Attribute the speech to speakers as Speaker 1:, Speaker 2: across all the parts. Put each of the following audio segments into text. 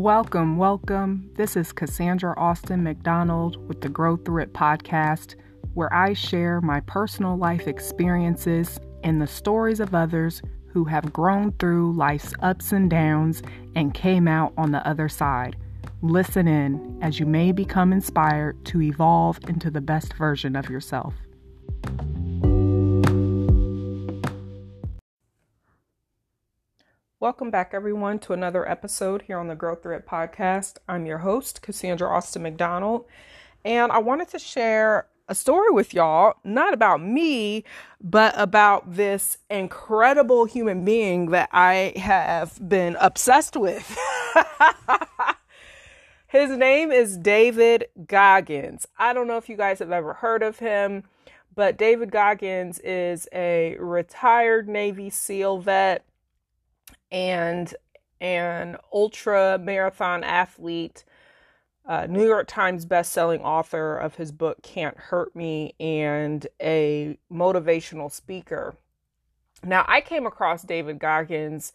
Speaker 1: Welcome, welcome. This is Casandra Austin McDonald with the Grow Through It podcast, where I share my personal life experiences and the stories of others who have grown through life's ups and downs and came out on the other side. Listen in as you may become inspired to evolve into the best version of yourself. Welcome back, everyone, to another episode here on the Grow Through It podcast. I'm your host, Casandra Austin McDonald, and I wanted to share a story with y'all, not about me, but about this incredible human being that I have been obsessed with. His name is David Goggins. I don't know if you guys have ever heard of him, but David Goggins is a retired Navy SEAL vet and an ultra marathon athlete, New York Times bestselling author of his book Can't Hurt Me, and a motivational speaker. Now, I came across David Goggins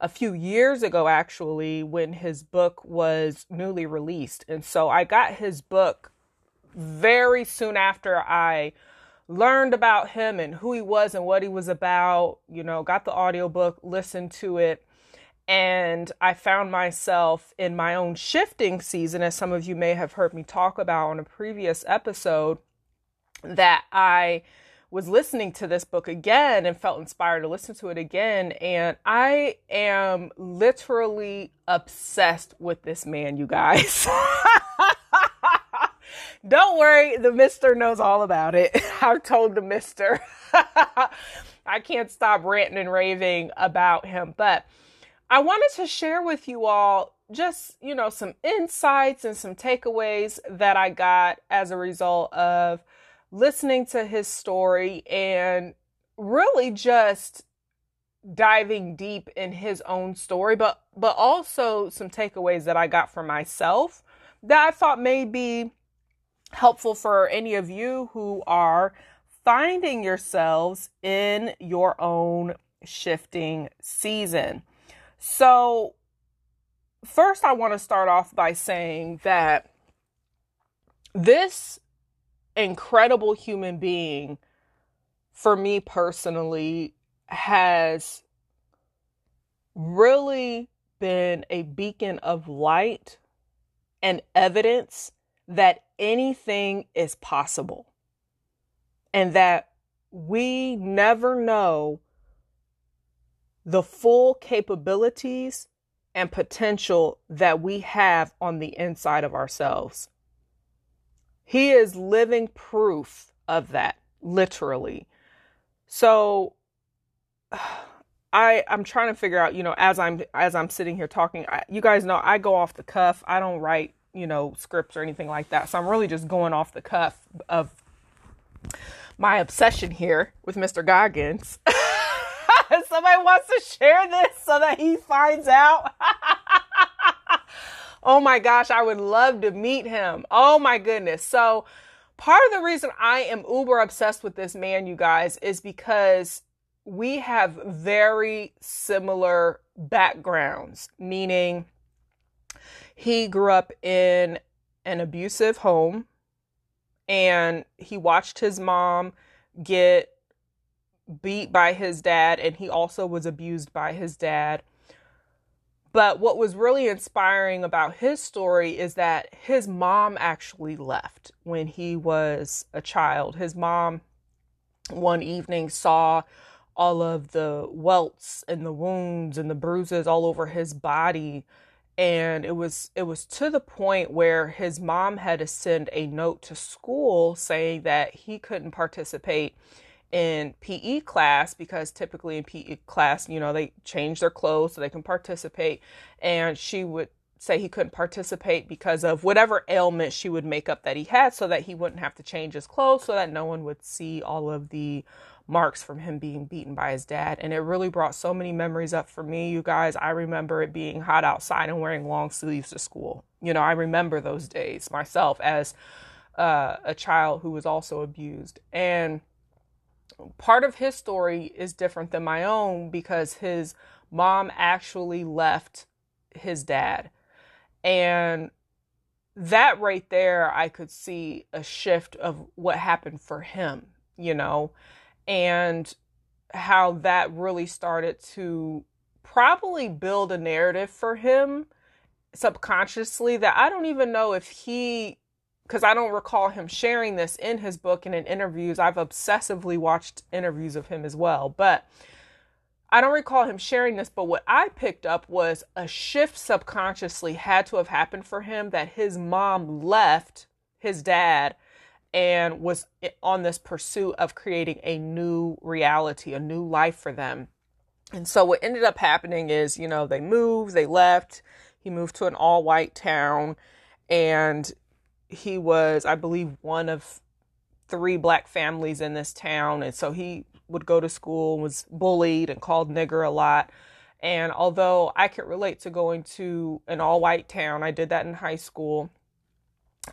Speaker 1: a few years ago, actually, when his book was newly released. And so I got his book very soon after I learned about him and who he was and what he was about, you know, got the audiobook, listened to it, and I found myself in my own shifting season, as some of you may have heard me talk about on a previous episode, that I was listening to this book again and felt inspired to listen to it again. And I am literally obsessed with this man, you guys. Don't worry, the mister knows all about it. I've told the mister. I can't stop ranting and raving about him. But I wanted to share with you all just, you know, some insights and some takeaways that I got as a result of listening to his story and really just diving deep in his own story, but but also some takeaways that I got for myself that I thought may be helpful for any of you who are finding yourselves in your own shifting season. So, first, I want to start off by saying that this incredible human being, for me personally, has really been a beacon of light and evidence that anything is possible and that we never know the full capabilities and potential that we have on the inside of ourselves. He is living proof of that, literally. So I I'm trying to figure out, you know, as I'm as I'm sitting here talking, I, you guys know I go off the cuff. I don't write, you know, scripts or anything like that. So I'm really just going off the cuff of my obsession here with Mr. Goggins. Somebody wants to share this so that he finds out. oh my gosh, I would love to meet him. Oh my goodness. So, part of the reason I am uber obsessed with this man, you guys, is because we have very similar backgrounds, meaning he grew up in an abusive home and he watched his mom get beat by his dad and he also was abused by his dad. But what was really inspiring about his story is that his mom actually left when he was a child. His mom one evening saw all of the welts and the wounds and the bruises all over his body and it was it was to the point where his mom had to send a note to school saying that he couldn't participate in PE class because typically in PE class, you know, they change their clothes so they can participate. And she would say he couldn't participate because of whatever ailment she would make up that he had so that he wouldn't have to change his clothes so that no one would see all of the marks from him being beaten by his dad. And it really brought so many memories up for me, you guys. I remember it being hot outside and wearing long sleeves to school. You know, I remember those days myself as uh, a child who was also abused. And part of his story is different than my own because his mom actually left his dad And that right there, I could see a shift of what happened for him, you know, and how that really started to probably build a narrative for him subconsciously that I don't even know if he because I don't recall him sharing this in his book and in interviews. I've obsessively watched interviews of him as well, but I don't recall him sharing this. But what I picked up was a shift subconsciously had to have happened for him that his mom left his dad and was on this pursuit of creating a new reality, a new life for them. And so what ended up happening is, you know, they moved, they left. He moved to an all white town and he was, I believe, one of three black families in this town. And so he would go to school, was bullied and called nigger a lot. And although I could relate to going to an all white town, I did that in high school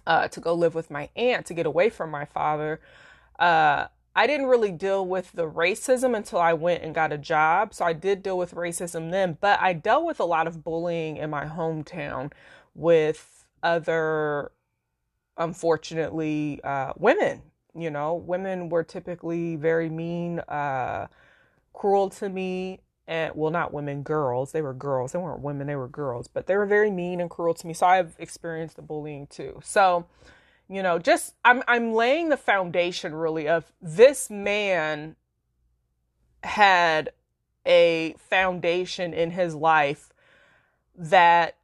Speaker 1: uh, to go live with my aunt to get away from my father. Uh, I didn't really deal with the racism until I went and got a job. So I did deal with racism then, but I dealt with a lot of bullying in my hometown with other unfortunately, uh, women. You know, women were typically very mean, uh, cruel to me. And well, not women, girls. They were girls. They weren't women, they were girls, but they were very mean and cruel to me. So I've experienced the bullying too. So, you know, just I'm I'm laying the foundation really of this man had a foundation in his life that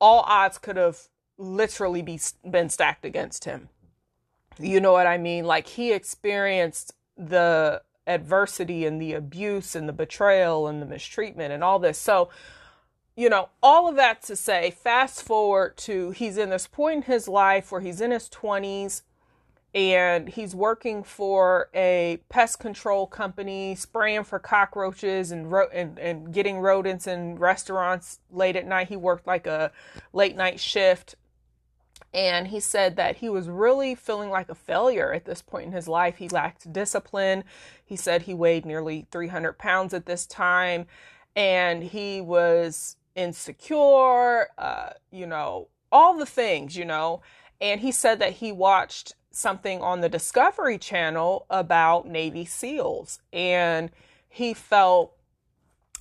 Speaker 1: all odds could have literally be been stacked against him. You know what I mean? Like he experienced the adversity and the abuse and the betrayal and the mistreatment and all this. So, you know, all of that to say, fast forward to he's in this point in his life where he's in his 20s and he's working for a pest control company, spraying for cockroaches and ro- and, and getting rodents in restaurants late at night. He worked like a late night shift and he said that he was really feeling like a failure at this point in his life. He lacked discipline. He said he weighed nearly 300 pounds at this time. And he was insecure, uh, you know, all the things, you know. And he said that he watched something on the Discovery Channel about Navy SEALs. And he felt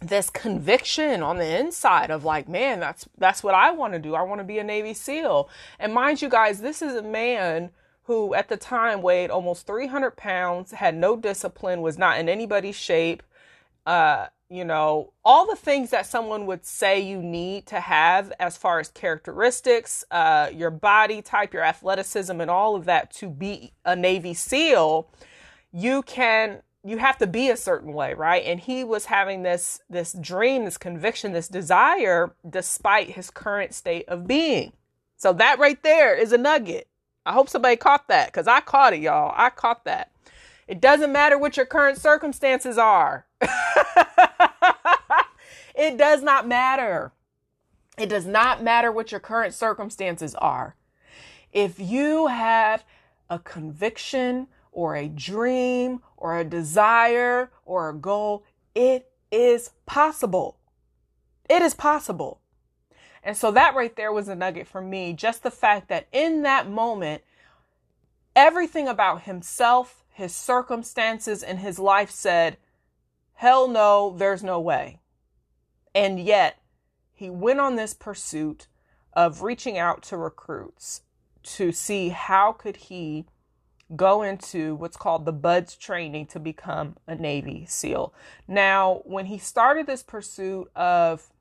Speaker 1: this conviction on the inside of like, man, that's that's what I want to do. I want to be a Navy SEAL. And mind you guys, this is a man who at the time weighed almost 300 pounds, had no discipline, was not in anybody's shape. Uh, you know, all the things that someone would say you need to have as far as characteristics, uh, your body type, your athleticism, and all of that to be a Navy SEAL, you can you have to be a certain way, right? And he was having this this dream, this conviction, this desire despite his current state of being. So that right there is a nugget. I hope somebody caught that cuz I caught it, y'all. I caught that. It doesn't matter what your current circumstances are. it does not matter. It does not matter what your current circumstances are. If you have a conviction or a dream or a desire or a goal, it is possible. It is possible. And so that right there was a nugget for me. Just the fact that in that moment, everything about himself, his circumstances, and his life said, hell no, there's no way. And yet, he went on this pursuit of reaching out to recruits to see how could he go into what's called the BUD/S training to become a Navy SEAL. Now, when he started this pursuit of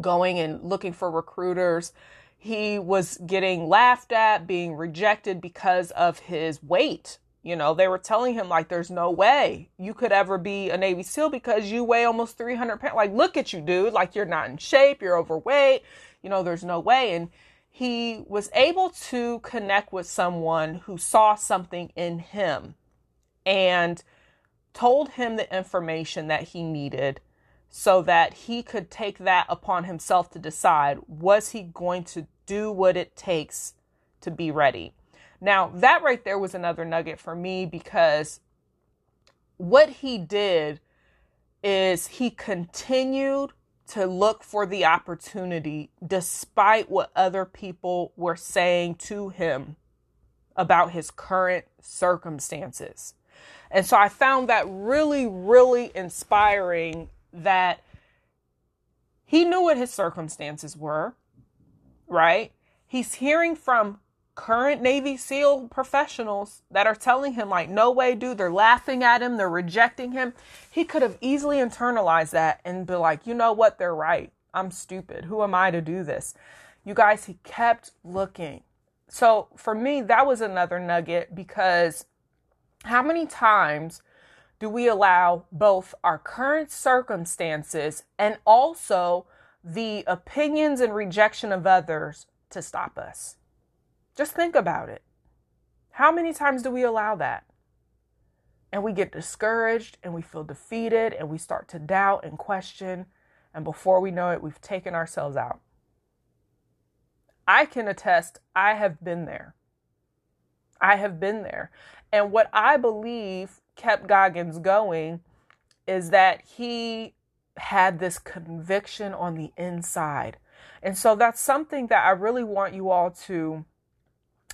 Speaker 1: going and looking for recruiters, he was getting laughed at, being rejected because of his weight. You know, they were telling him, like, there's no way you could ever be a Navy SEAL because you weigh almost 300 pounds. Like, look at you, dude. Like, you're not in shape, you're overweight. You know, there's no way. And he was able to connect with someone who saw something in him and told him the information that he needed so that he could take that upon himself to decide was he going to do what it takes to be ready. Now, that right there was another nugget for me because what he did is he continued to look for the opportunity despite what other people were saying to him about his current circumstances. And so I found that really, really inspiring that he knew what his circumstances were, right? He's hearing from current Navy SEAL professionals that are telling him, like, no way, dude, they're laughing at him, they're rejecting him. He could have easily internalized that and be like, you know what, they're right. I'm stupid. Who am I to do this? You guys, he kept looking. So for me, that was another nugget because how many times do we allow both our current circumstances and also the opinions and rejection of others to stop us? Just think about it. How many times do we allow that? And we get discouraged and we feel defeated and we start to doubt and question. And before we know it, we've taken ourselves out. I can attest, I have been there. I have been there. And what I believe kept Goggins going is that he had this conviction on the inside. And so that's something that I really want you all to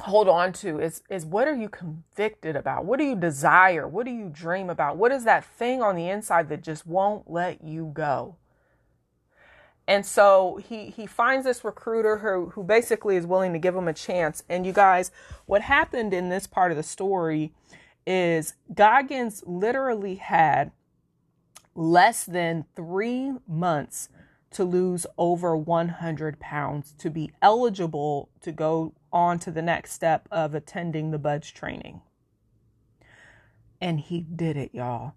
Speaker 1: hold on to is is what are you convicted about? What do you desire? What do you dream about? What is that thing on the inside that just won't let you go? And so he he finds this recruiter who who basically is willing to give him a chance. And you guys, what happened in this part of the story is Goggins literally had less than three months to lose over 100 pounds to be eligible to go on to the next step of attending the BUD/S training. And he did it, y'all.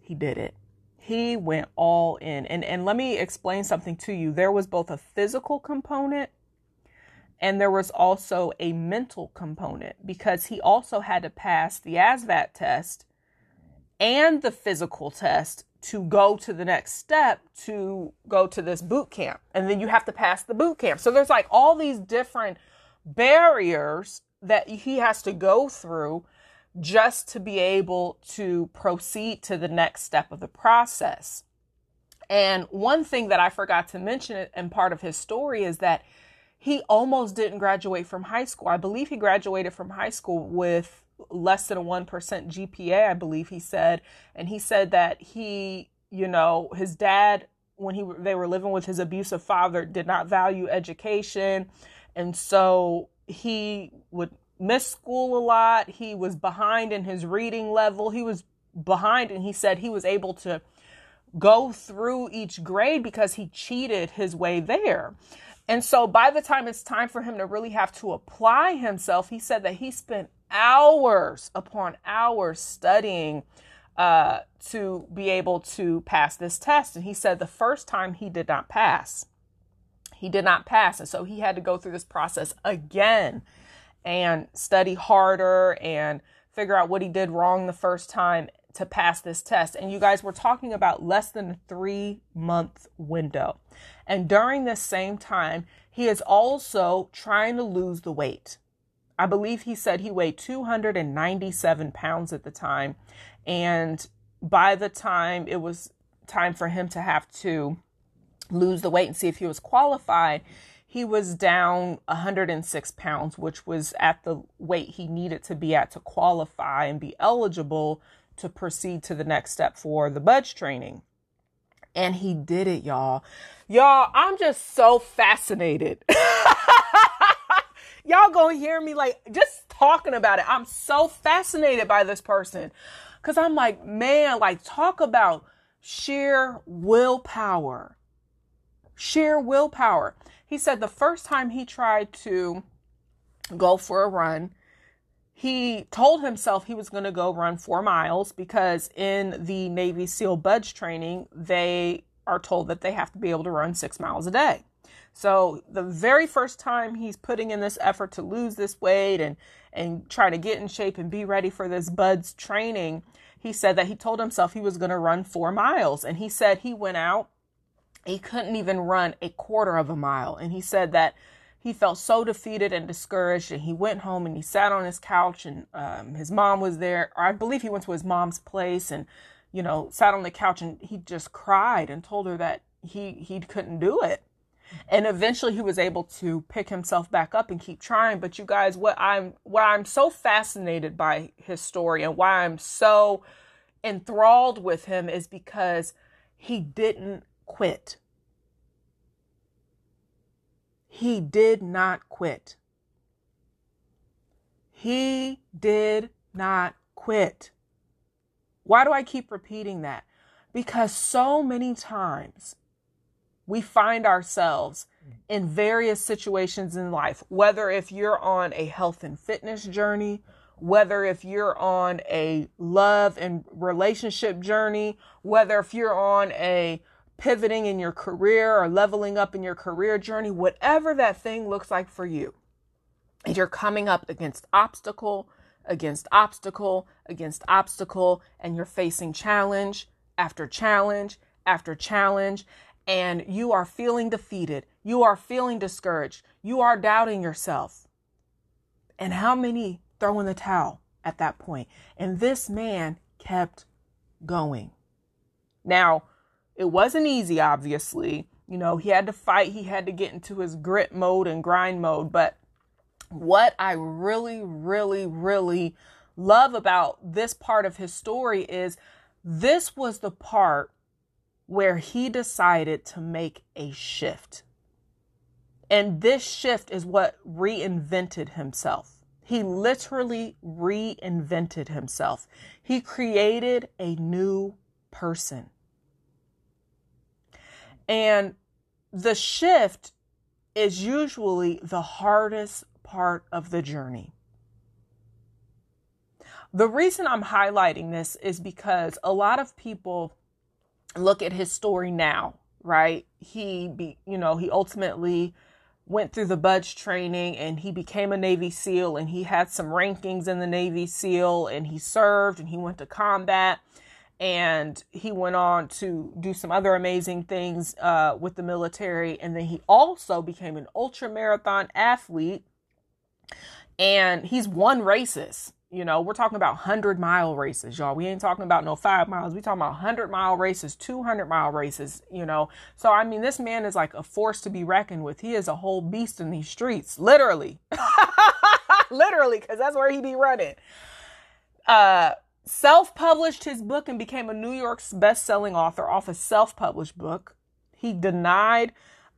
Speaker 1: He did it. He went all in. And and let me explain something to you. There was both a physical component and there was also a mental component because he also had to pass the ASVAB test and the physical test to go to the next step to go to this boot camp. And then you have to pass the boot camp. So there's like all these different barriers that he has to go through just to be able to proceed to the next step of the process. And one thing that I forgot to mention in part of his story is that he almost didn't graduate from high school. I believe he graduated from high school with less than a 1% GPA, I believe he said. And he said that he, you know, his dad when he they were living with his abusive father did not value education and so he would miss school a lot. He was behind in his reading level. He was behind, and he said he was able to go through each grade because he cheated his way there. And so by the time it's time for him to really have to apply himself, he said that he spent hours upon hours studying uh, to be able to pass this test. And he said the first time he did not pass. He did not pass. And so he had to go through this process again and study harder and figure out what he did wrong the first time to pass this test. And you guys, were talking about less than a three month window. And during this same time, he is also trying to lose the weight. I believe he said he weighed 297 pounds at the time. And by the time it was time for him to have to lose the weight and see if he was qualified, he was down 106 pounds, which was at the weight he needed to be at to qualify and be eligible to proceed to the next step for the BUD/S training. And he did it, y'all. Y'all, I'm just so fascinated. y'all gonna hear me like just talking about it. I'm so fascinated by this person. Cause I'm like, man, like talk about sheer willpower sheer willpower. He said the first time he tried to go for a run, he told himself he was going to go run four miles because in the Navy SEAL BUD/S training, they are told that they have to be able to run six miles a day. So the very first time he's putting in this effort to lose this weight and and try to get in shape and be ready for this BUD/S training, he said that he told himself he was going to run four miles. And he said he went out he couldn't even run a quarter of a mile. And he said that he felt so defeated and discouraged. And he went home and he sat on his couch, and um, his mom was there. Or I believe he went to his mom's place and, you know, sat on the couch and he just cried and told her that he he couldn't do it. And eventually he was able to pick himself back up and keep trying. But you guys, what I'm what I'm so fascinated by his story and why I'm so enthralled with him is because he didn't quit. He did not quit. He did not quit. Why do I keep repeating that? Because so many times we find ourselves in various situations in life, whether if you're on a health and fitness journey, whether if you're on a love and relationship journey, whether if you're on a pivoting in your career or leveling up in your career journey, whatever that thing looks like for you, and you're coming up against obstacle, against obstacle, against obstacle, and you're facing challenge after challenge after challenge, and you are feeling defeated, you are feeling discouraged, you are doubting yourself. And how many throw in the towel at that point? And this man kept going. Now, it wasn't easy, obviously. You know, he had to fight, he had to get into his grit mode and grind mode. But what I really, really, really love about this part of his story is this was the part where he decided to make a shift. And this shift is what reinvented himself. He literally reinvented himself. He created a new person. And the shift is usually the hardest part of the journey. The reason I'm highlighting this is because a lot of people look at his story now, right? He be, you know, he ultimately went through the BUD/S training and he became a Navy SEAL and he had some rankings in the Navy SEAL and he served and he went to combat and he went on to do some other amazing things uh, with the military and then he also became an ultra marathon athlete and he's won races you know, we're talking about 100 mile races, y'all. We ain't talking about no five miles. We talking about 100 mile races, 200 mile races, you know. So, I mean, this man is like a force to be reckoned with. He is a whole beast in these streets, literally. literally, because that's where he be running. Uh, self published his book and became a New York's best selling author off a self published book. He denied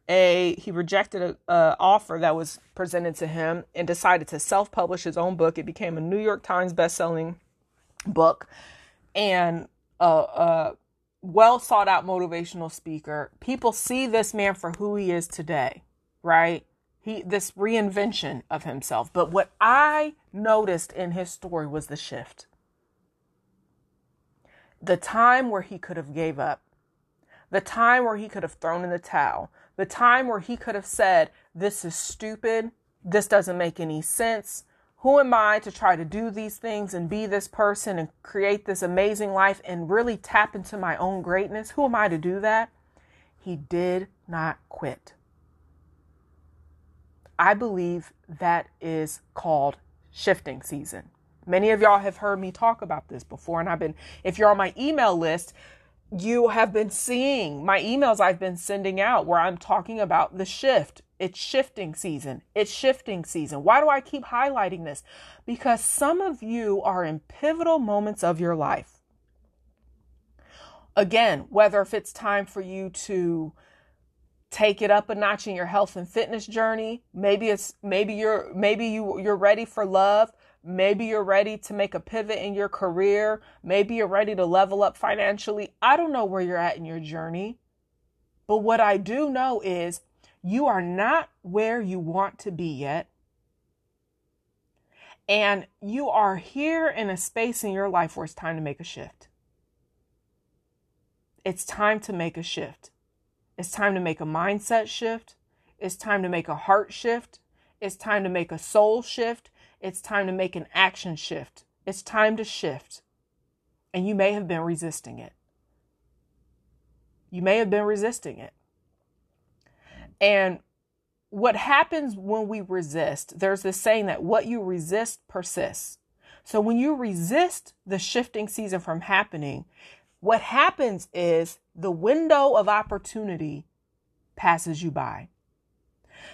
Speaker 1: a he rejected a, a, offer that was presented to him and decided to self-publish his own book. It became a New York Times best-selling book and a, a well sought out motivational speaker. People see this man for who he is today, right? He this reinvention of himself. But what I noticed in his story was the shift. The time where he could have gave up. The time where he could have thrown in the towel the time where he could have said, This is stupid. This doesn't make any sense. Who am I to try to do these things and be this person and create this amazing life and really tap into my own greatness? Who am I to do that? He did not quit. I believe that is called shifting season. Many of y'all have heard me talk about this before, and I've been, if you're on my email list, you have been seeing my emails I've been sending out where I'm talking about the shift. It's shifting season. It's shifting season. Why do I keep highlighting this? Because some of you are in pivotal moments of your life. Again, whether if it's time for you to take it up a notch in your health and fitness journey, maybe it's maybe you're maybe you you're ready for love, Maybe you're ready to make a pivot in your career. Maybe you're ready to level up financially. I don't know where you're at in your journey. But what I do know is you are not where you want to be yet. And you are here in a space in your life where it's time to make a shift. It's time to make a shift. It's time to make a mindset shift. It's time to make a heart shift. It's time to make a soul shift. It's time to make an action shift. It's time to shift. And you may have been resisting it. You may have been resisting it. And what happens when we resist, there's this saying that what you resist persists. So when you resist the shifting season from happening, what happens is the window of opportunity passes you by.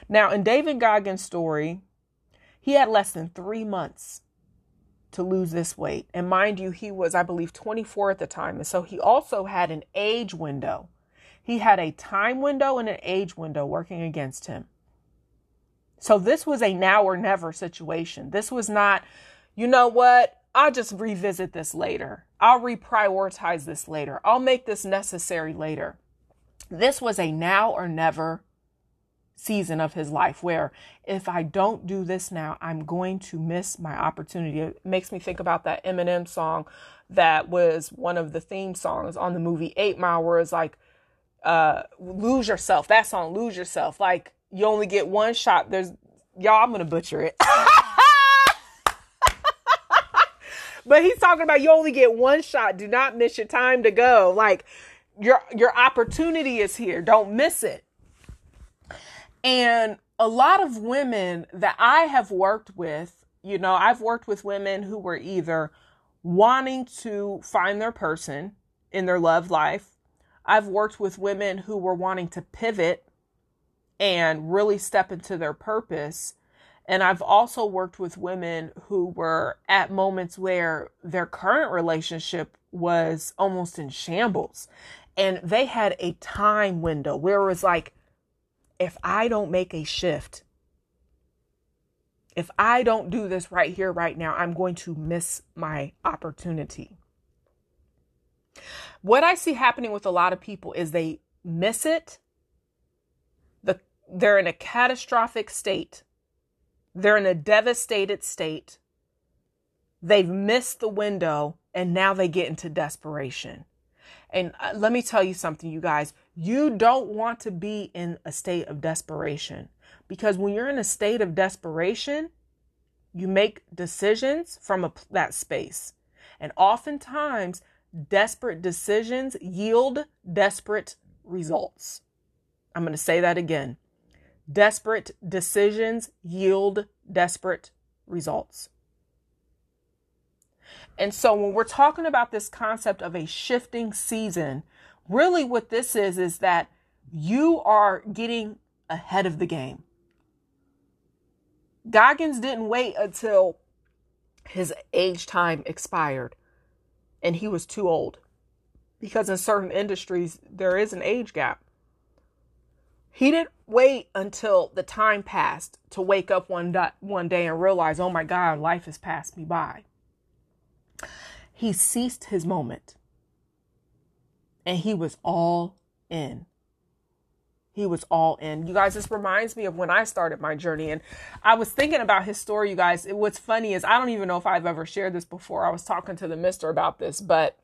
Speaker 1: Now, in David Goggins' story, he had less than three months to lose this weight. And mind you, he was, I believe, 24 at the time. And so he also had an age window. He had a time window and an age window working against him. So this was a now or never situation. This was not, you know what? I'll just revisit this later. I'll reprioritize this later. I'll make this necessary later. This was a now or never season of his life where if I don't do this now, I'm going to miss my opportunity. It makes me think about that Eminem song that was one of the theme songs on the movie Eight Mile, where it's like, uh, lose yourself. That song, lose yourself. Like you only get one shot. There's y'all, I'm gonna butcher it. but he's talking about you only get one shot. Do not miss your time to go. Like your your opportunity is here. Don't miss it. And a lot of women that I have worked with, you know, I've worked with women who were either wanting to find their person in their love life. I've worked with women who were wanting to pivot and really step into their purpose. And I've also worked with women who were at moments where their current relationship was almost in shambles. And they had a time window where it was like, if I don't make a shift, if I don't do this right here, right now, I'm going to miss my opportunity. What I see happening with a lot of people is they miss it. The, they're in a catastrophic state. They're in a devastated state. They've missed the window and now they get into desperation. And uh, let me tell you something, you guys. You don't want to be in a state of desperation because when you're in a state of desperation, you make decisions from a, that space. And oftentimes, desperate decisions yield desperate results. I'm going to say that again. Desperate decisions yield desperate results. And so when we're talking about this concept of a shifting season, really what this is is that you are getting ahead of the game. Goggins didn't wait until his age time expired and he was too old because in certain industries there is an age gap. He didn't wait until the time passed to wake up one, one day and realize, oh my God, life has passed me by. He ceased his moment and he was all in. He was all in. You guys, this reminds me of when I started my journey. And I was thinking about his story, you guys. It, what's funny is I don't even know if I've ever shared this before. I was talking to the mister about this, but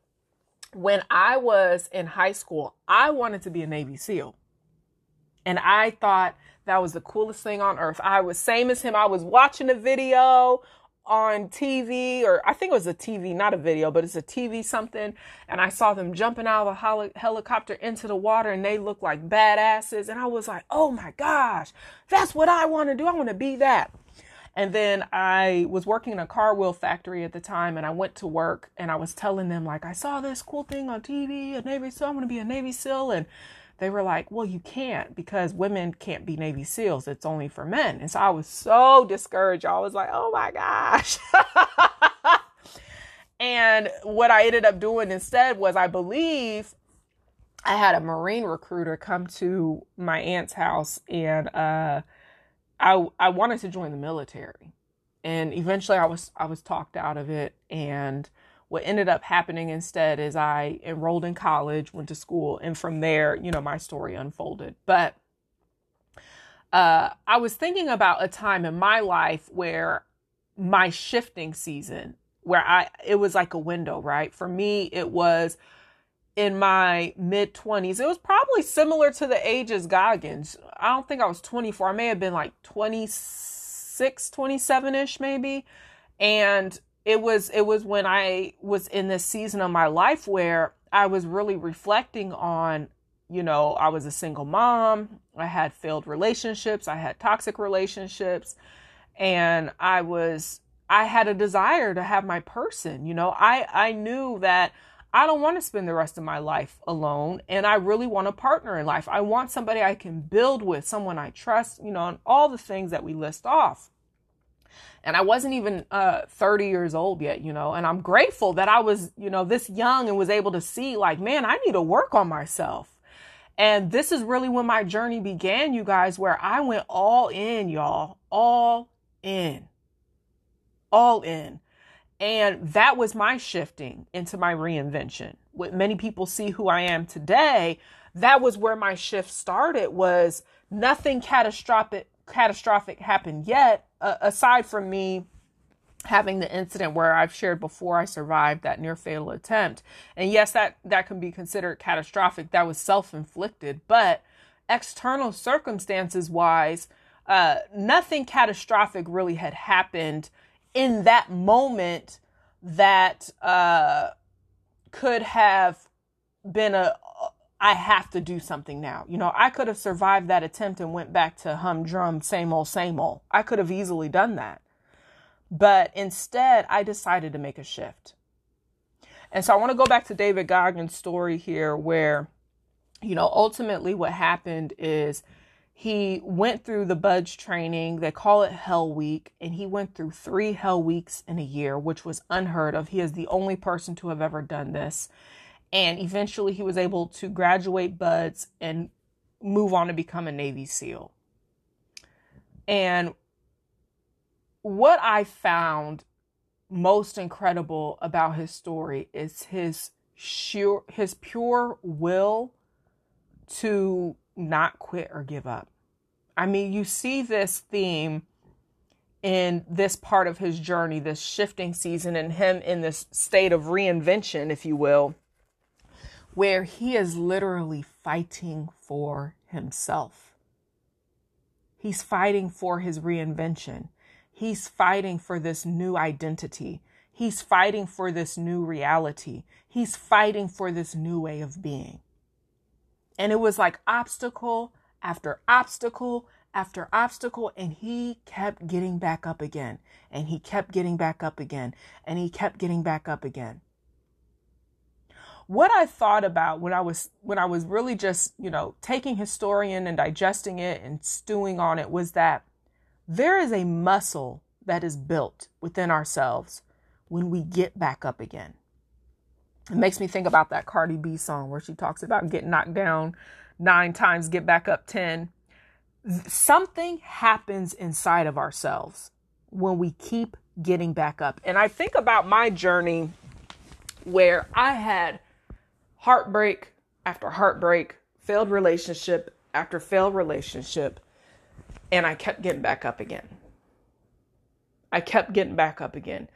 Speaker 1: when I was in high school, I wanted to be a Navy SEAL. And I thought that was the coolest thing on earth. I was same as him. I was watching a video on TV, or I think it was a TV, not a video, but it's a TV something. And I saw them jumping out of a helicopter into the water and they looked like badasses. And I was like, oh my gosh, that's what I want to do. I want to be that. And then I was working in a car wheel factory at the time and I went to work and I was telling them, like, I saw this cool thing on TV, a Navy SEAL, I'm going to be a Navy SEAL. And they were like, well, you can't because women can't be Navy SEALs. It's only for men. And so I was so discouraged. I was like, oh my gosh. and what I ended up doing instead was, I believe I had a Marine recruiter come to my aunt's house and uh, I, I wanted to join the military. And eventually I was, I was talked out of it and what ended up happening instead is I enrolled in college, went to school, and from there, you know, my story unfolded. But uh, I was thinking about a time in my life where my shifting season, where I, it was like a window, right? For me, it was in my mid 20s. It was probably similar to the ages Goggins. I don't think I was 24. I may have been like 26, 27 ish, maybe. And it was it was when I was in this season of my life where I was really reflecting on, you know, I was a single mom, I had failed relationships, I had toxic relationships, and I was I had a desire to have my person, you know. I I knew that I don't want to spend the rest of my life alone and I really want a partner in life. I want somebody I can build with, someone I trust, you know, and all the things that we list off. And I wasn't even uh, 30 years old yet, you know, and I'm grateful that I was, you know, this young and was able to see, like, man, I need to work on myself. And this is really when my journey began, you guys, where I went all in, y'all, all in, all in. And that was my shifting into my reinvention. What many people see who I am today, that was where my shift started was nothing catastrophic catastrophic happened yet uh, aside from me having the incident where I've shared before I survived that near fatal attempt. And yes, that that can be considered catastrophic. That was self-inflicted, but external circumstances wise, uh, nothing catastrophic really had happened in that moment that uh, could have been a I have to do something now. You know, I could have survived that attempt and went back to humdrum, same old, same old. I could have easily done that. But instead, I decided to make a shift. And so I want to go back to David Goggins' story here, where, you know, ultimately what happened is he went through the BUD/S training they call it hell week and he went through three hell weeks in a year which was unheard of he is the only person to have ever done this and eventually he was able to graduate BUD/S and move on to become a navy seal and what i found most incredible about his story is his sure his pure will to not quit or give up. I mean, you see this theme in this part of his journey, this shifting season, and him in this state of reinvention, if you will, where he is literally fighting for himself. He's fighting for his reinvention. He's fighting for this new identity. He's fighting for this new reality. He's fighting for this new way of being. And it was like obstacle after obstacle after obstacle. And he kept getting back up again. And he kept getting back up again. And he kept getting back up again. What I thought about when I was when I was really just, you know, taking historian and digesting it and stewing on it was that there is a muscle that is built within ourselves when we get back up again. It makes me think about that Cardi B song where she talks about getting knocked down nine times, get back up 10. Something happens inside of ourselves when we keep getting back up. And I think about my journey where I had heartbreak after heartbreak, failed relationship after failed relationship, and I kept getting back up again. I kept getting back up again.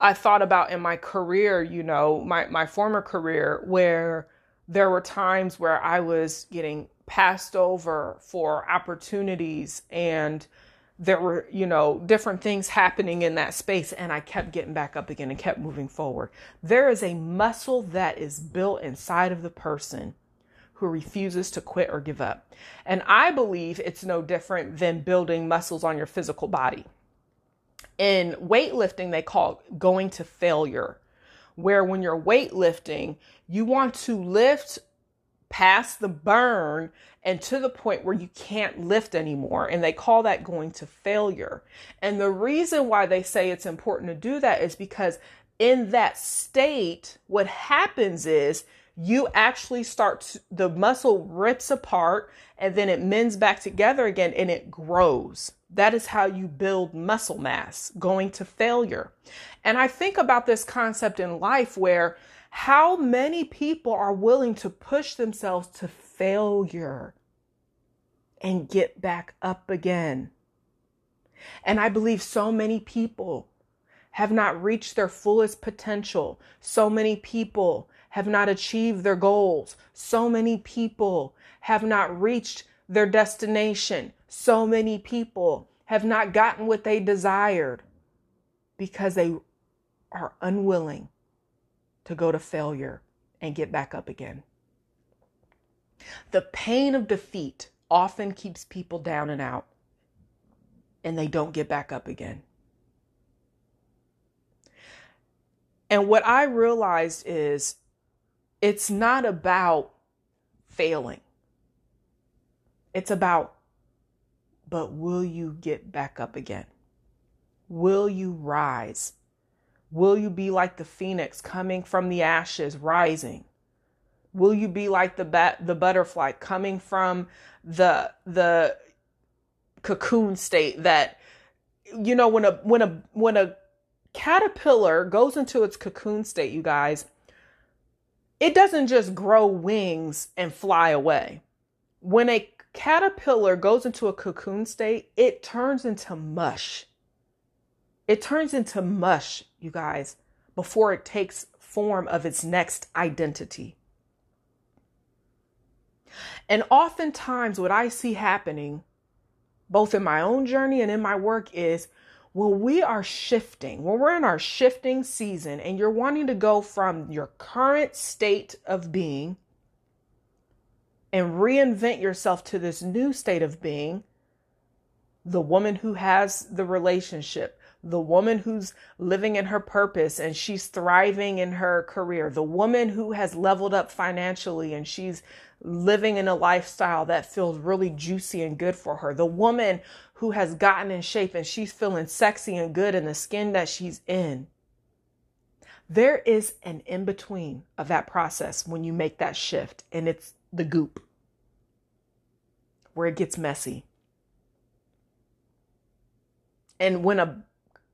Speaker 1: I thought about in my career, you know, my, my former career, where there were times where I was getting passed over for opportunities and there were, you know, different things happening in that space and I kept getting back up again and kept moving forward. There is a muscle that is built inside of the person who refuses to quit or give up. And I believe it's no different than building muscles on your physical body in weightlifting, they call going to failure, where when you're weightlifting, you want to lift past the burn and to the point where you can't lift anymore. And they call that going to failure. And the reason why they say it's important to do that is because in that state, what happens is you actually start to, the muscle rips apart and then it mends back together again and it grows. That is how you build muscle mass, going to failure. And I think about this concept in life where how many people are willing to push themselves to failure and get back up again. And I believe so many people have not reached their fullest potential. So many people have not achieved their goals. So many people have not reached their destination. So many people have not gotten what they desired because they are unwilling to go to failure and get back up again. The pain of defeat often keeps people down and out, and they don't get back up again. And what I realized is it's not about failing. It's about, but will you get back up again? Will you rise? Will you be like the phoenix coming from the ashes, rising? Will you be like the bat, the butterfly coming from the the cocoon state that you know when a when a when a caterpillar goes into its cocoon state, you guys, it doesn't just grow wings and fly away. When a caterpillar goes into a cocoon state, it turns into mush. It turns into mush, you guys, before it takes form of its next identity. And oftentimes, what I see happening, both in my own journey and in my work, is when we are shifting, when we're in our shifting season and you're wanting to go from your current state of being and reinvent yourself to this new state of being, the woman who has the relationship, the woman who's living in her purpose and she's thriving in her career, the woman who has leveled up financially and she's living in a lifestyle that feels really juicy and good for her, the woman who has gotten in shape and she's feeling sexy and good in the skin that she's in. There is an in between of that process when you make that shift, and it's the goop where it gets messy. And when a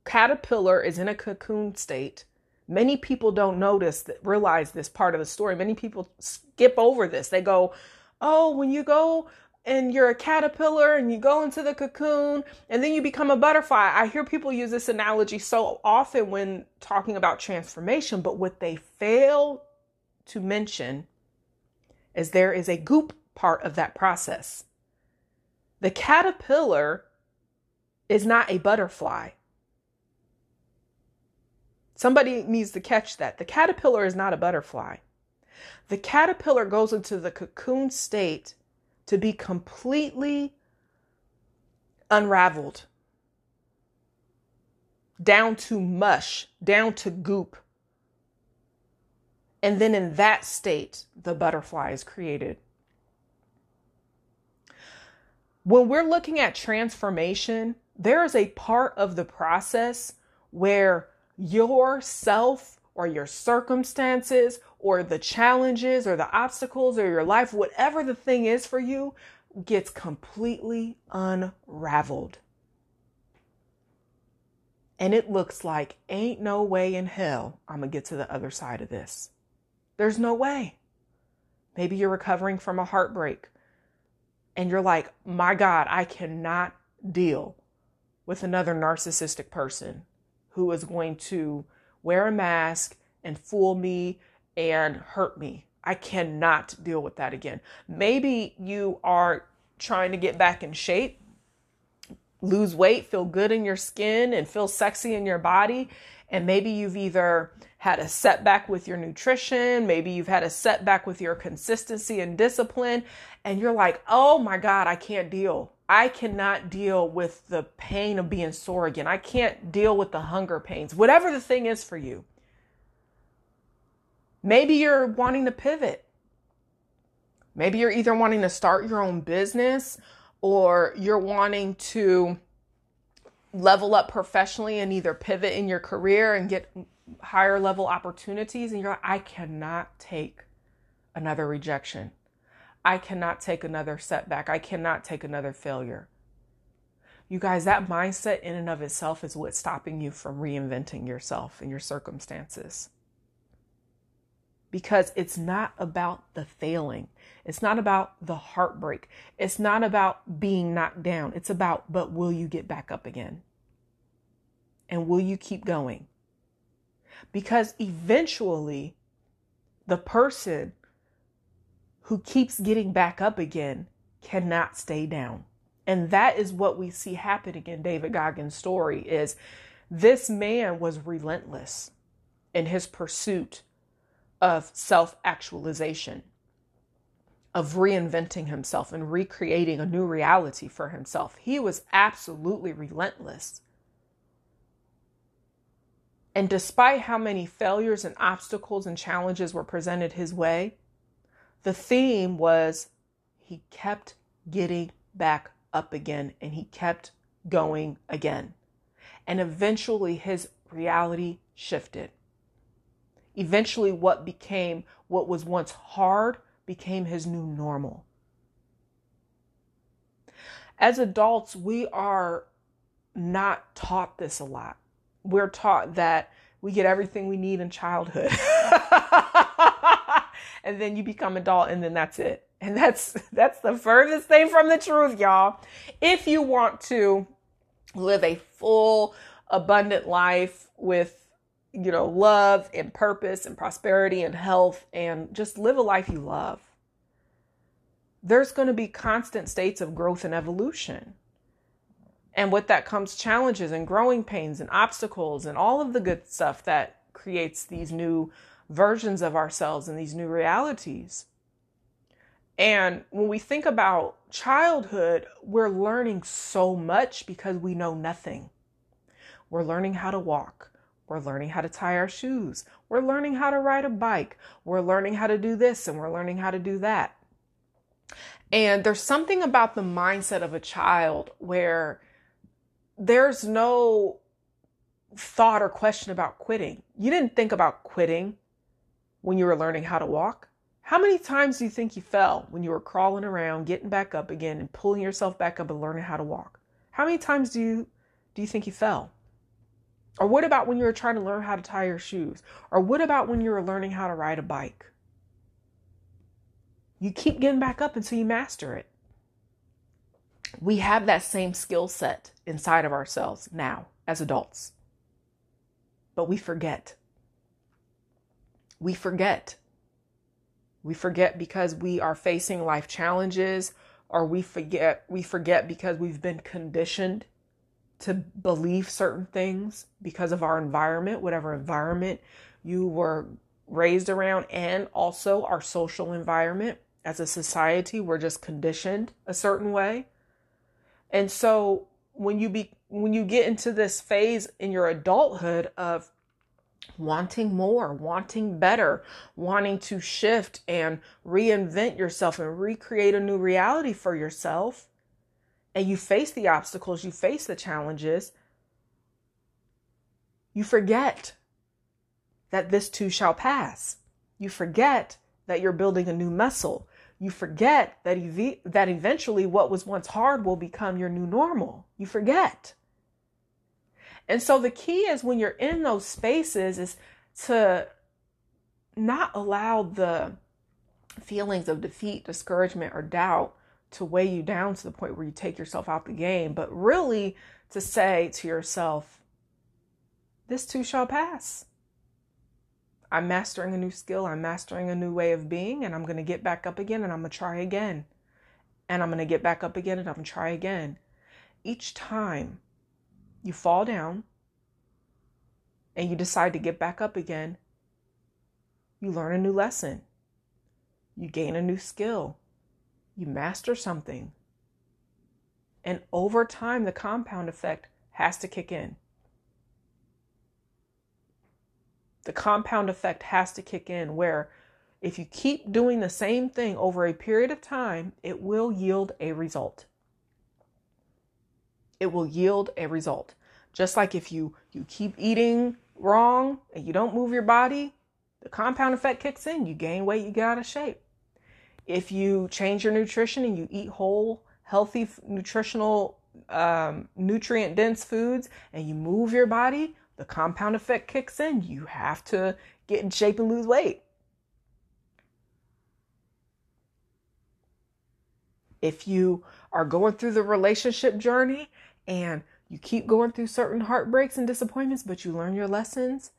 Speaker 1: caterpillar is in a cocoon state. Many people don't notice that realize this part of the story. Many people skip over this. They go, "Oh, when you go and you're a caterpillar and you go into the cocoon and then you become a butterfly." I hear people use this analogy so often when talking about transformation, but what they fail to mention is there is a goop part of that process. The caterpillar is not a butterfly. Somebody needs to catch that. The caterpillar is not a butterfly. The caterpillar goes into the cocoon state to be completely unraveled, down to mush, down to goop. And then in that state, the butterfly is created. When we're looking at transformation, there is a part of the process where yourself or your circumstances or the challenges or the obstacles or your life, whatever the thing is for you, gets completely unraveled. And it looks like ain't no way in hell I'm to get to the other side of this. There's no way. Maybe you're recovering from a heartbreak and you're like, my God, I cannot deal with another narcissistic person who is going to wear a mask and fool me and hurt me. I cannot deal with that again. Maybe you are trying to get back in shape, lose weight, feel good in your skin, and feel sexy in your body. And maybe you've either had a setback with your nutrition, maybe you've had a setback with your consistency and discipline, and you're like, oh my God, I can't deal. I cannot deal with the pain of being sore again. I can't deal with the hunger pains, whatever the thing is for you. Maybe you're wanting to pivot. Maybe you're either wanting to start your own business or you're wanting to level up professionally and either pivot in your career and get higher level opportunities. And you're like, I cannot take another rejection. I cannot take another setback. I cannot take another failure. You guys, that mindset in and of itself is what's stopping you from reinventing yourself and your circumstances. Because it's not about the failing. It's not about the heartbreak. It's not about being knocked down. It's about, but will you get back up again? And will you keep going? Because eventually, the person who keeps getting back up again cannot stay down. And that is what we see happening in David Goggins' story is this man was relentless in his pursuit of self-actualization, of reinventing himself and recreating a new reality for himself. He was absolutely relentless. And despite how many failures and obstacles and challenges were presented his way, the theme was he kept getting back up again and he kept going again. And eventually his reality shifted. Eventually, what became what was once hard became his new normal. As adults, we are not taught this a lot. We're taught that we get everything we need in childhood. and then you become adult and then that's it. And that's that's the furthest thing from the truth, y'all. If you want to live a full abundant life with you know love and purpose and prosperity and health and just live a life you love there's going to be constant states of growth and evolution. And with that comes challenges and growing pains and obstacles and all of the good stuff that creates these new versions of ourselves and these new realities. And when we think about childhood, we're learning so much because we know nothing. We're learning how to walk. We're learning how to tie our shoes. We're learning how to ride a bike. We're learning how to do this and we're learning how to do that. And there's something about the mindset of a child where there's no thought or question about quitting. You didn't think about quitting when you were learning how to walk. How many times do you think you fell when you were crawling around, getting back up again and pulling yourself back up and learning how to walk? How many times do you do you think you fell? Or what about when you were trying to learn how to tie your shoes? Or what about when you were learning how to ride a bike? You keep getting back up until you master it. We have that same skill set inside of ourselves now as adults. But we forget. We forget. We forget because we are facing life challenges or we forget we forget because we've been conditioned to believe certain things because of our environment, whatever environment you were raised around and also our social environment as a society we're just conditioned a certain way and so when you be when you get into this phase in your adulthood of wanting more wanting better wanting to shift and reinvent yourself and recreate a new reality for yourself and you face the obstacles you face the challenges you forget that this too shall pass you forget that you're building a new muscle you forget that ev- that eventually what was once hard will become your new normal. You forget. And so the key is when you're in those spaces is to not allow the feelings of defeat, discouragement, or doubt to weigh you down to the point where you take yourself out the game, but really to say to yourself, this too shall pass. I'm mastering a new skill, I'm mastering a new way of being, and I'm going to get back up again and I'm going to try again. And I'm going to get back up again and I'm going to try again. Each time you fall down and you decide to get back up again, you learn a new lesson. You gain a new skill. You master something. And over time, the compound effect has to kick in. the compound effect has to kick in where if you keep doing the same thing over a period of time, it will yield a result. It will yield a result. Just like if you you keep eating wrong and you don't move your body, the compound effect kicks in. You gain weight, you get out of shape. If you change your nutrition and you eat whole, healthy, nutritional, um, nutrient dense foods and you move your body, the compound effect kicks in. You have to get in shape and lose weight. If you are going through the relationship journey and you keep going through certain heartbreaks and disappointments, but you learn your lessons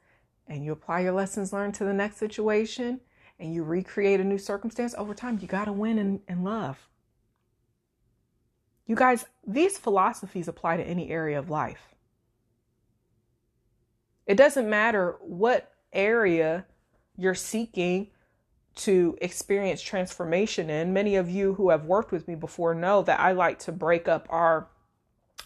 Speaker 1: and you apply your lessons learned to the next situation and you recreate a new circumstance over time, you got to win in, in love. You guys, these philosophies apply to any area of life. It doesn't matter what area you're seeking to experience transformation in. Many of you who have worked with me before know that I like to break up our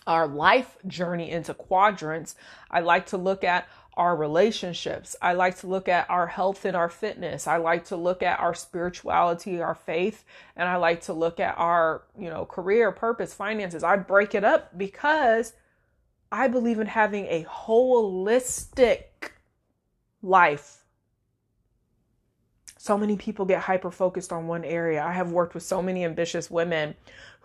Speaker 1: our life journey into quadrants. I like to look at our relationships. I like to look at our health and our fitness. I like to look at our spirituality, our faith, and I like to look at our, you know, career, purpose, finances. I break it up because I believe in having a holistic life. So many people get hyper focused on one area. I have worked with so many ambitious women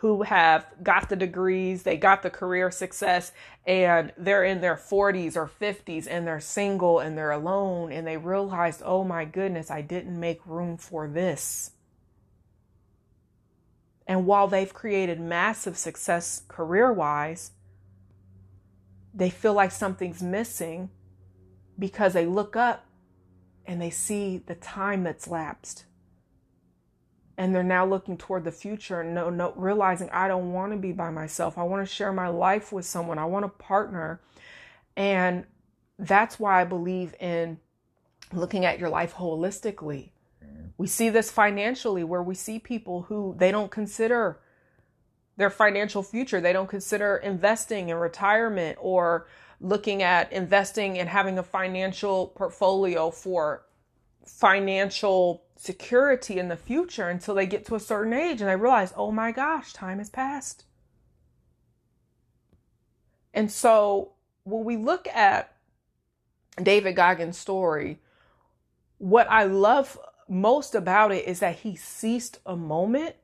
Speaker 1: who have got the degrees, they got the career success, and they're in their 40s or 50s and they're single and they're alone and they realized, oh my goodness, I didn't make room for this. And while they've created massive success career wise, they feel like something's missing because they look up and they see the time that's lapsed and they're now looking toward the future and no, no, realizing I don't want to be by myself. I want to share my life with someone. I want a partner. And that's why I believe in looking at your life holistically. Mm-hmm. We see this financially where we see people who they don't consider their financial future. They don't consider investing in retirement or looking at investing and having a financial portfolio for financial security in the future until they get to a certain age and they realize, oh my gosh, time has passed. And so when we look at David Goggins' story, what I love most about it is that he ceased a moment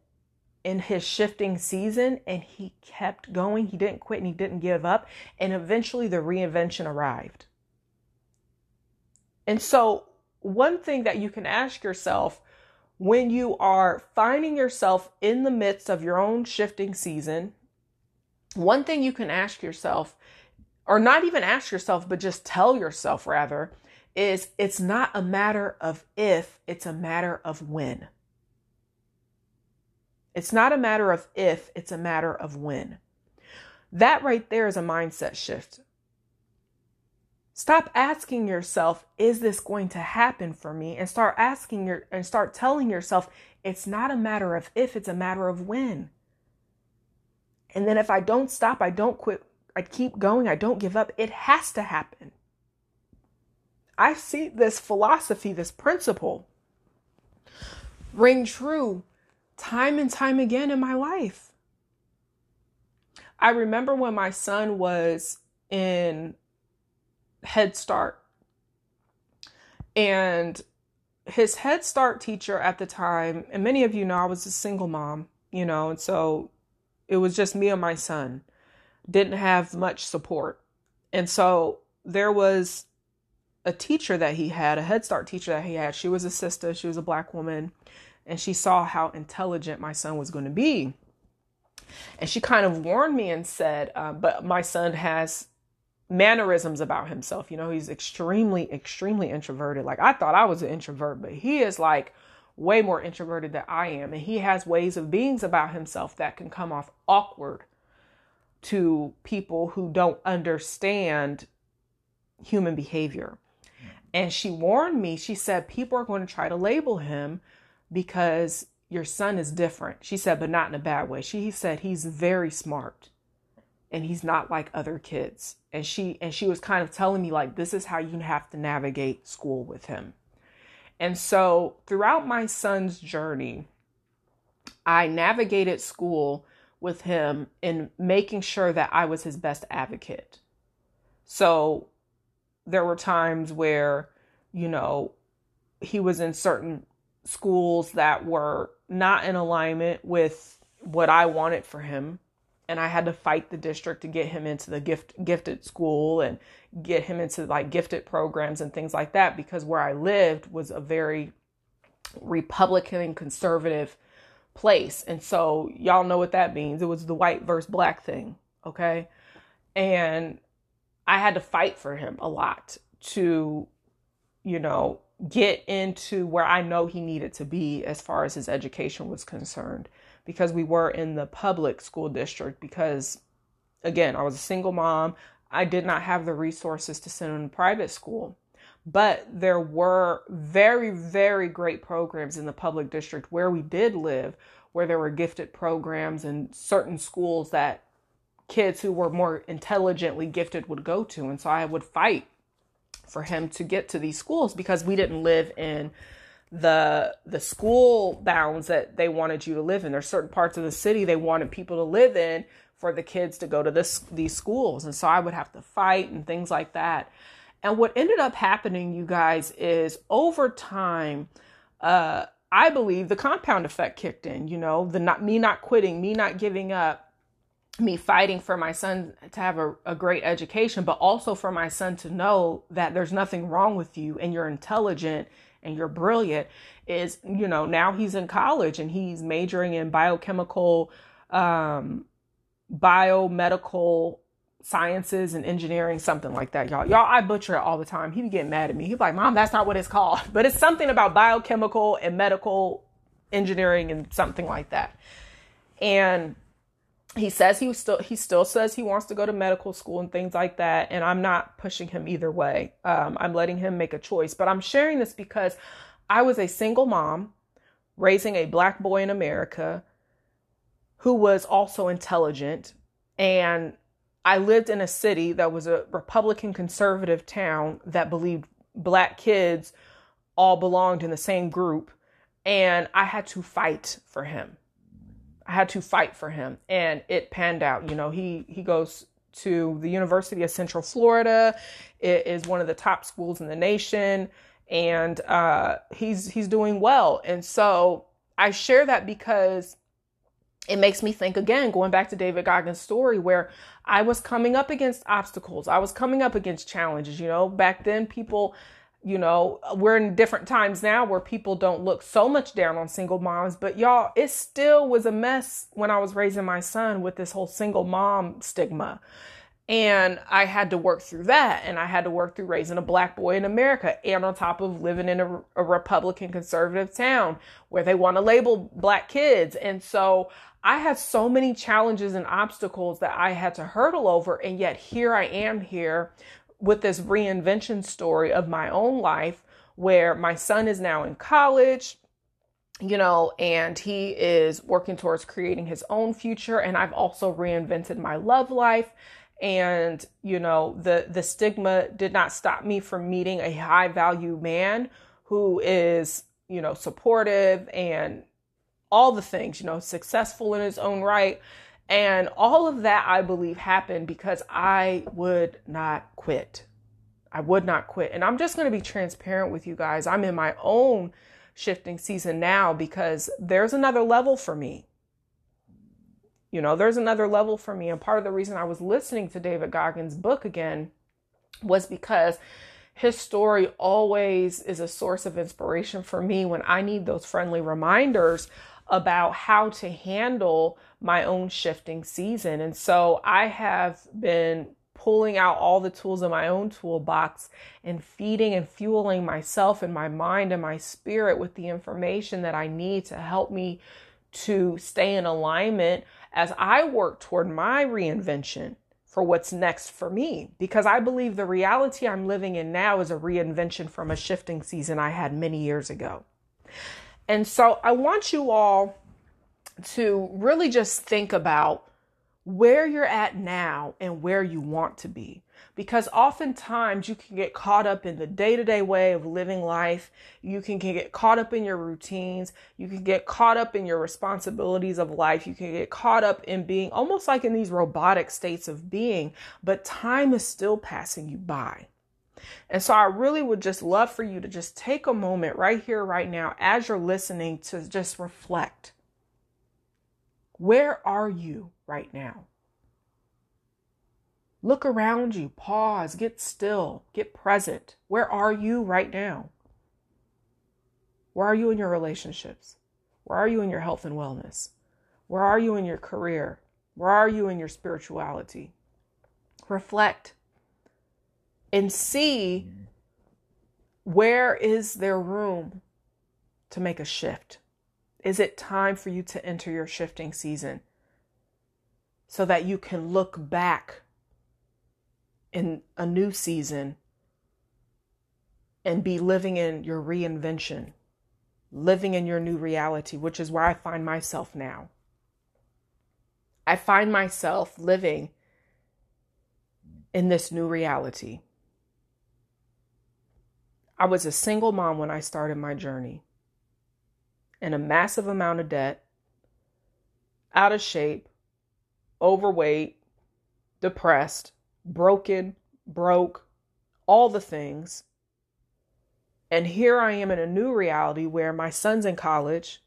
Speaker 1: in his shifting season and he kept going. He didn't quit and he didn't give up. And eventually the reinvention arrived. And so one thing that you can ask yourself when you are finding yourself in the midst of your own shifting season, one thing you can ask yourself, or not even ask yourself, but just tell yourself rather, is it's not a matter of if, it's a matter of when. It's not a matter of if, it's a matter of when. That right there is a mindset shift. Stop asking yourself, is this going to happen for me? And start asking your and start telling yourself, it's not a matter of if, it's a matter of when. And then if I don't stop, I don't quit, I keep going, I don't give up, it has to happen. I see this philosophy, this principle ring true time and time again in my life. I remember when my son was in Head Start. And his Head Start teacher at the time, and many of you know I was a single mom, you know, and so it was just me and my son. Didn't have much support. And so there was a teacher that he had, a Head Start teacher that he had. She was a sister, she was a black woman, and she saw how intelligent my son was going to be. And she kind of warned me and said, uh, But my son has mannerisms about himself. You know, he's extremely, extremely introverted. Like I thought I was an introvert, but he is like way more introverted than I am. And he has ways of beings about himself that can come off awkward to people who don't understand human behavior. And she warned me, she said, people are going to try to label him because your son is different. She said, but not in a bad way. She said, he's very smart and he's not like other kids. And she and she was kind of telling me like this is how you have to navigate school with him. And so throughout my son's journey i navigated school with him in making sure that i was his best advocate. So there were times where you know he was in certain schools that were not in alignment with what i wanted for him and I had to fight the district to get him into the gift gifted school and get him into like gifted programs and things like that because where I lived was a very Republican and conservative place. And so y'all know what that means. It was the white versus black thing, okay? And I had to fight for him a lot to you know, get into where I know he needed to be as far as his education was concerned because we were in the public school district because again, I was a single mom. I did not have the resources to send him to private school. But there were very, very great programs in the public district where we did live, where there were gifted programs and certain schools that kids who were more intelligently gifted would go to. And so I would fight for him to get to these schools because we didn't live in the the school bounds that they wanted you to live in. There's certain parts of the city they wanted people to live in for the kids to go to this these schools, and so I would have to fight and things like that. And what ended up happening, you guys, is over time, uh, I believe the compound effect kicked in. You know, the not me not quitting, me not giving up, me fighting for my son to have a, a great education, but also for my son to know that there's nothing wrong with you and you're intelligent and you're brilliant is you know now he's in college and he's majoring in biochemical um biomedical sciences and engineering something like that y'all. Y'all i butcher it all the time. He'd be getting mad at me. He's like mom that's not what it's called. But it's something about biochemical and medical engineering and something like that. And he says he still he still says he wants to go to medical school and things like that and i'm not pushing him either way. Um, i'm letting him make a choice but i'm sharing this because i was a single mom raising a black boy in america who was also intelligent and i lived in a city that was a republican conservative town that believed black kids all belonged in the same group and i had to fight for him I had to fight for him and it panned out. You know, he he goes to the University of Central Florida. It is one of the top schools in the nation and uh, he's he's doing well. And so I share that because it makes me think again, going back to David Goggins' story, where I was coming up against obstacles, I was coming up against challenges. You know, back then people you know, we're in different times now where people don't look so much down on single moms, but y'all, it still was a mess when I was raising my son with this whole single mom stigma. And I had to work through that. And I had to work through raising a black boy in America and on top of living in a, a Republican conservative town where they want to label black kids. And so I had so many challenges and obstacles that I had to hurdle over. And yet here I am here with this reinvention story of my own life where my son is now in college you know and he is working towards creating his own future and I've also reinvented my love life. And you know the the stigma did not stop me from meeting a high value man who is you know supportive and all the things you know successful in his own right and all of that, I believe, happened because I would not quit. I would not quit. And I'm just going to be transparent with you guys. I'm in my own shifting season now because there's another level for me. You know, there's another level for me. And part of the reason I was listening to David Goggins' book again was because his story always is a source of inspiration for me when I need those friendly reminders about how to handle my own shifting season. And so I have been pulling out all the tools in my own toolbox and feeding and fueling myself and my mind and my spirit with the information that I need to help me to stay in alignment as I work toward my reinvention for what's next for me. Because I believe the reality I'm living in now is a reinvention from a shifting season I had many years ago. And so I want you all to really just think about where you're at now and where you want to be. Because oftentimes you can get caught up in the day to day way of living life. You can get caught up in your routines. You can get caught up in your responsibilities of life. You can get caught up in being almost like in these robotic states of being, but time is still passing you by. And so I really would just love for you to just take a moment right here, right now, as you're listening to just reflect. Where are you right now? Look around you, pause, get still, get present. Where are you right now? Where are you in your relationships? Where are you in your health and wellness? Where are you in your career? Where are you in your spirituality? Reflect and see where is there room to make a shift? Is it time for you to enter your shifting season so that you can look back in a new season and be living in your reinvention, living in your new reality, which is where I find myself now. I find myself living in this new reality. I was a single mom when I started my journey in a massive amount of debt, out of shape, overweight, depressed, broken, broke, all the things. And here I am in a new reality where my son's in college.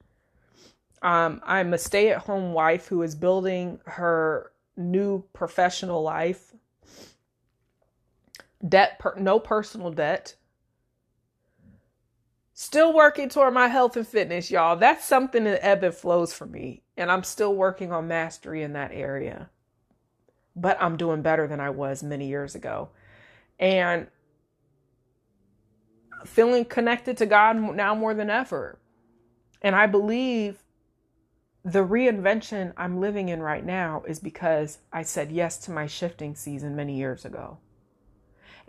Speaker 1: Um, I'm a stay at home wife who is building her new professional life. Debt, per, no personal debt. Still working toward my health and fitness, y'all. That's something that ebb and flows for me. And I'm still working on mastery in that area. But I'm doing better than I was many years ago. And feeling connected to God now more than ever. And I believe the reinvention I'm living in right now is because I said yes to my shifting season many years ago.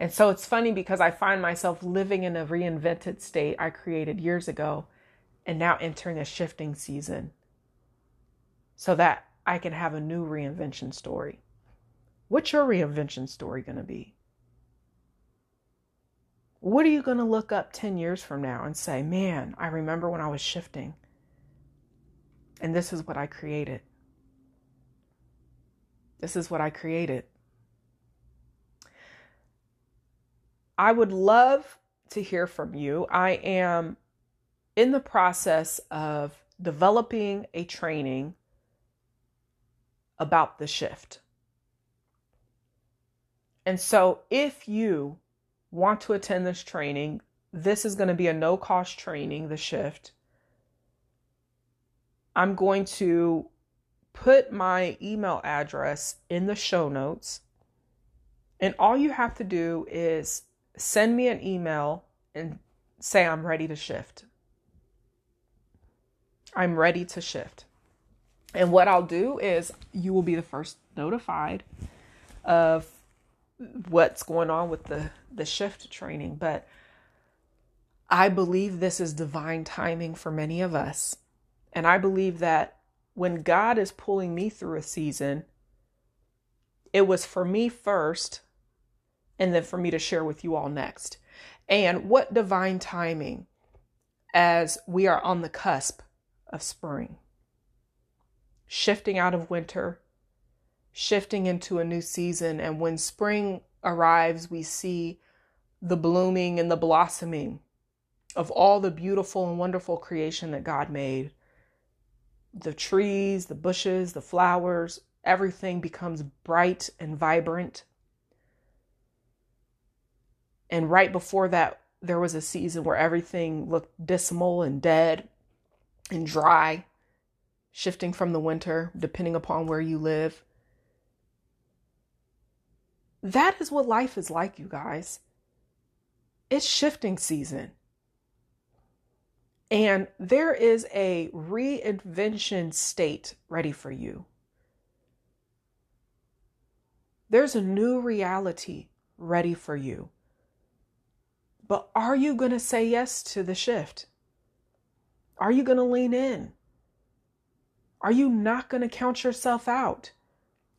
Speaker 1: And so it's funny because I find myself living in a reinvented state I created years ago and now entering a shifting season so that I can have a new reinvention story. What's your reinvention story going to be? What are you going to look up 10 years from now and say, man, I remember when I was shifting and this is what I created? This is what I created. I would love to hear from you. I am in the process of developing a training about the shift. And so, if you want to attend this training, this is going to be a no cost training, the shift. I'm going to put my email address in the show notes. And all you have to do is send me an email and say, I'm ready to shift. I'm ready to shift. And what I'll do is you will be the first notified of what's going on with the the shift training, but I believe this is divine timing for many of us. And I believe that when God is pulling me through a season, it was for me first and then for me to share with you all next. And what divine timing as we are on the cusp of spring, shifting out of winter, shifting into a new season. And when spring arrives, we see the blooming and the blossoming of all the beautiful and wonderful creation that God made. The trees, the bushes, the flowers, everything becomes bright and vibrant. And right before that, there was a season where everything looked dismal and dead and dry, shifting from the winter, depending upon where you live. That is what life is like, you guys. It's shifting season. And there is a reinvention state ready for you. There's a new reality ready for you. But are you going to say yes to the shift? Are you going to lean in? Are you not going to count yourself out?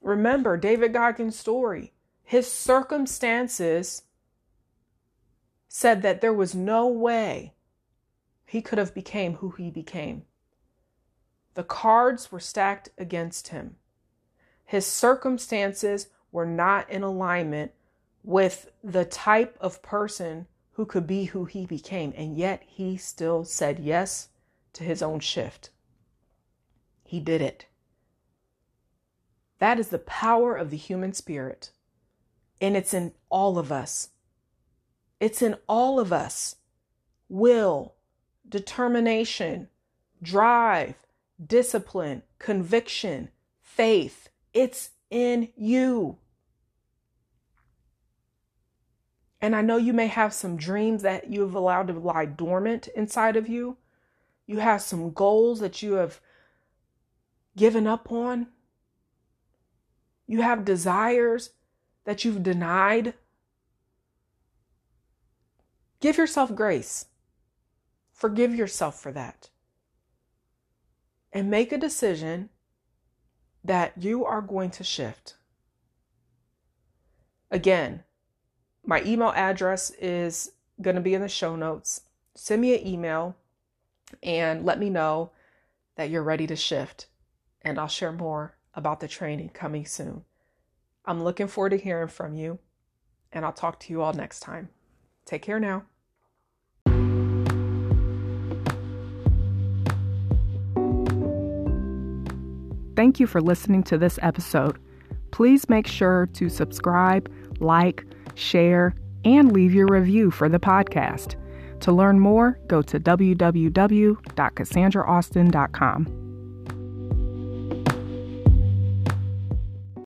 Speaker 1: Remember David Goggins' story. His circumstances said that there was no way he could have became who he became. The cards were stacked against him. His circumstances were not in alignment with the type of person who could be who he became, and yet he still said yes to his own shift. He did it. That is the power of the human spirit, and it's in all of us. It's in all of us will, determination, drive, discipline, conviction, faith. It's in you. And I know you may have some dreams that you have allowed to lie dormant inside of you. You have some goals that you have given up on. You have desires that you've denied. Give yourself grace. Forgive yourself for that. And make a decision that you are going to shift. Again, my email address is going to be in the show notes. Send me an email and let me know that you're ready to shift, and I'll share more about the training coming soon. I'm looking forward to hearing from you, and I'll talk to you all next time. Take care now. Thank you for listening to this episode. Please make sure to subscribe, like, share, and leave your review for the podcast. To learn more, go to www.casandraaustin.com.